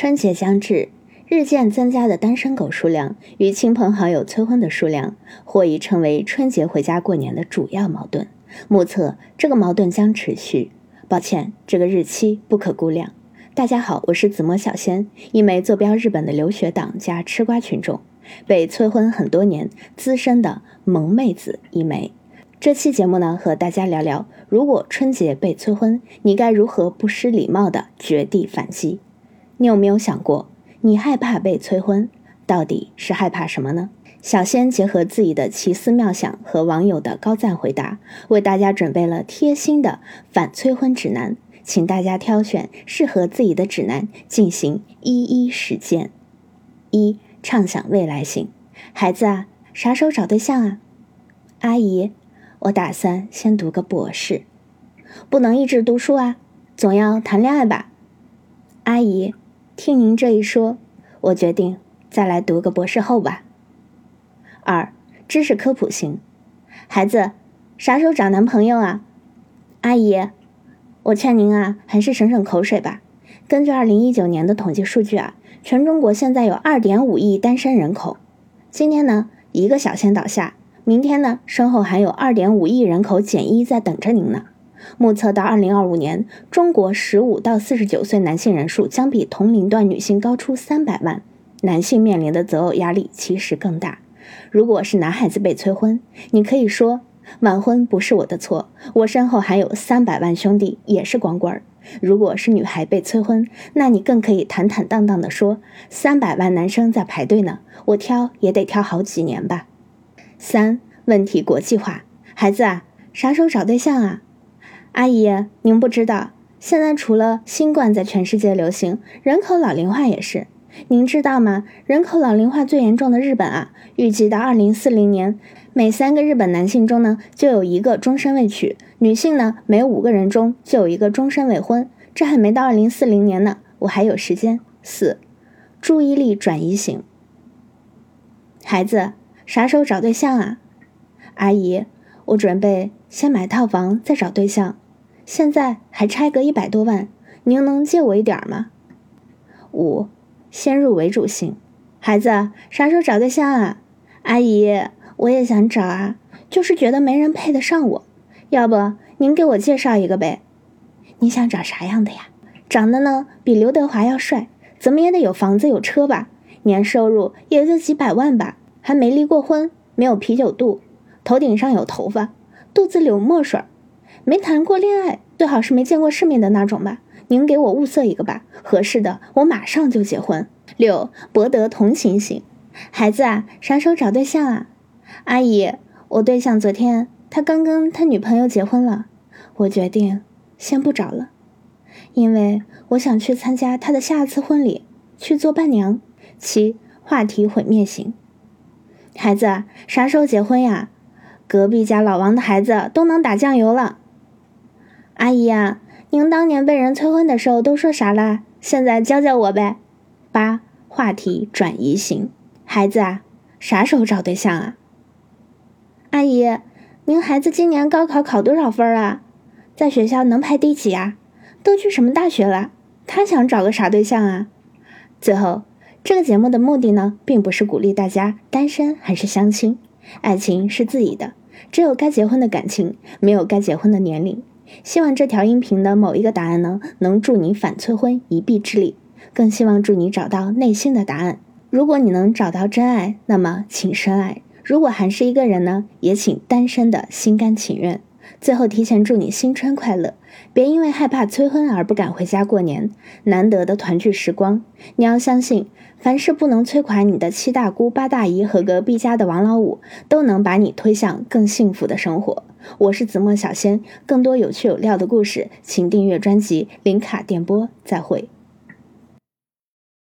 春节将至，日渐增加的单身狗数量与亲朋好友催婚的数量，或已成为春节回家过年的主要矛盾。目测这个矛盾将持续。抱歉，这个日期不可估量。大家好，我是紫墨小仙，一枚坐标日本的留学党加吃瓜群众，被催婚很多年资深的萌妹子一枚。这期节目呢，和大家聊聊，如果春节被催婚，你该如何不失礼貌的绝地反击？你有没有想过，你害怕被催婚，到底是害怕什么呢？小仙结合自己的奇思妙想和网友的高赞回答，为大家准备了贴心的反催婚指南，请大家挑选适合自己的指南进行一一实践。一、畅想未来型，孩子啊，啥时候找对象啊？阿姨，我打算先读个博士，不能一直读书啊，总要谈恋爱吧？阿姨，听您这一说，我决定再来读个博士后吧。二、知识科普型，孩子，啥时候找男朋友啊？阿姨，我劝您啊，还是省省口水吧。根据二零一九年的统计数据啊，全中国现在有二点五亿单身人口。今天呢，一个小仙倒下，明天呢，身后还有二点五亿人口减一在等着您呢。目测到二零二五年，中国十五到四十九岁男性人数将比同龄段女性高出三百万，男性面临的择偶压力其实更大。如果是男孩子被催婚，你可以说晚婚不是我的错，我身后还有三百万兄弟也是光棍儿。如果是女孩被催婚，那你更可以坦坦荡荡地说三百万男生在排队呢，我挑也得挑好几年吧。三问题国际化，孩子啊，啥时候找对象啊？阿姨，您不知道，现在除了新冠在全世界流行，人口老龄化也是。您知道吗？人口老龄化最严重的日本啊，预计到二零四零年，每三个日本男性中呢，就有一个终身未娶；女性呢，每五个人中就有一个终身未婚。这还没到二零四零年呢，我还有时间。四，注意力转移型。孩子，啥时候找对象啊？阿姨，我准备先买套房，再找对象。现在还差个一百多万，您能借我一点吗？五。先入为主型，孩子啥时候找对象啊？阿姨，我也想找啊，就是觉得没人配得上我，要不您给我介绍一个呗？你想找啥样的呀？长得呢比刘德华要帅，怎么也得有房子有车吧？年收入也就几百万吧？还没离过婚，没有啤酒肚，头顶上有头发，肚子流墨水，没谈过恋爱，最好是没见过世面的那种吧？您给我物色一个吧，合适的我马上就结婚。六博得同情型，孩子啊，啥时候找对象啊？阿姨，我对象昨天他刚跟他女朋友结婚了，我决定先不找了，因为我想去参加他的下次婚礼，去做伴娘。七话题毁灭型，孩子啥时候结婚呀？隔壁家老王的孩子都能打酱油了。阿姨啊。您当年被人催婚的时候都说啥啦？现在教教我呗。八话题转移型，孩子啊，啥时候找对象啊？阿姨，您孩子今年高考考多少分啊？在学校能排第几啊？都去什么大学了？他想找个啥对象啊？最后，这个节目的目的呢，并不是鼓励大家单身还是相亲，爱情是自己的，只有该结婚的感情，没有该结婚的年龄。希望这条音频的某一个答案呢，能助你反催婚一臂之力。更希望助你找到内心的答案。如果你能找到真爱，那么请深爱；如果还是一个人呢，也请单身的心甘情愿。最后提前祝你新春快乐！别因为害怕催婚而不敢回家过年。难得的团聚时光，你要相信，凡是不能摧垮你的七大姑八大姨和隔壁家的王老五，都能把你推向更幸福的生活。我是子墨小仙，更多有趣有料的故事，请订阅专辑《零卡电波》。再会。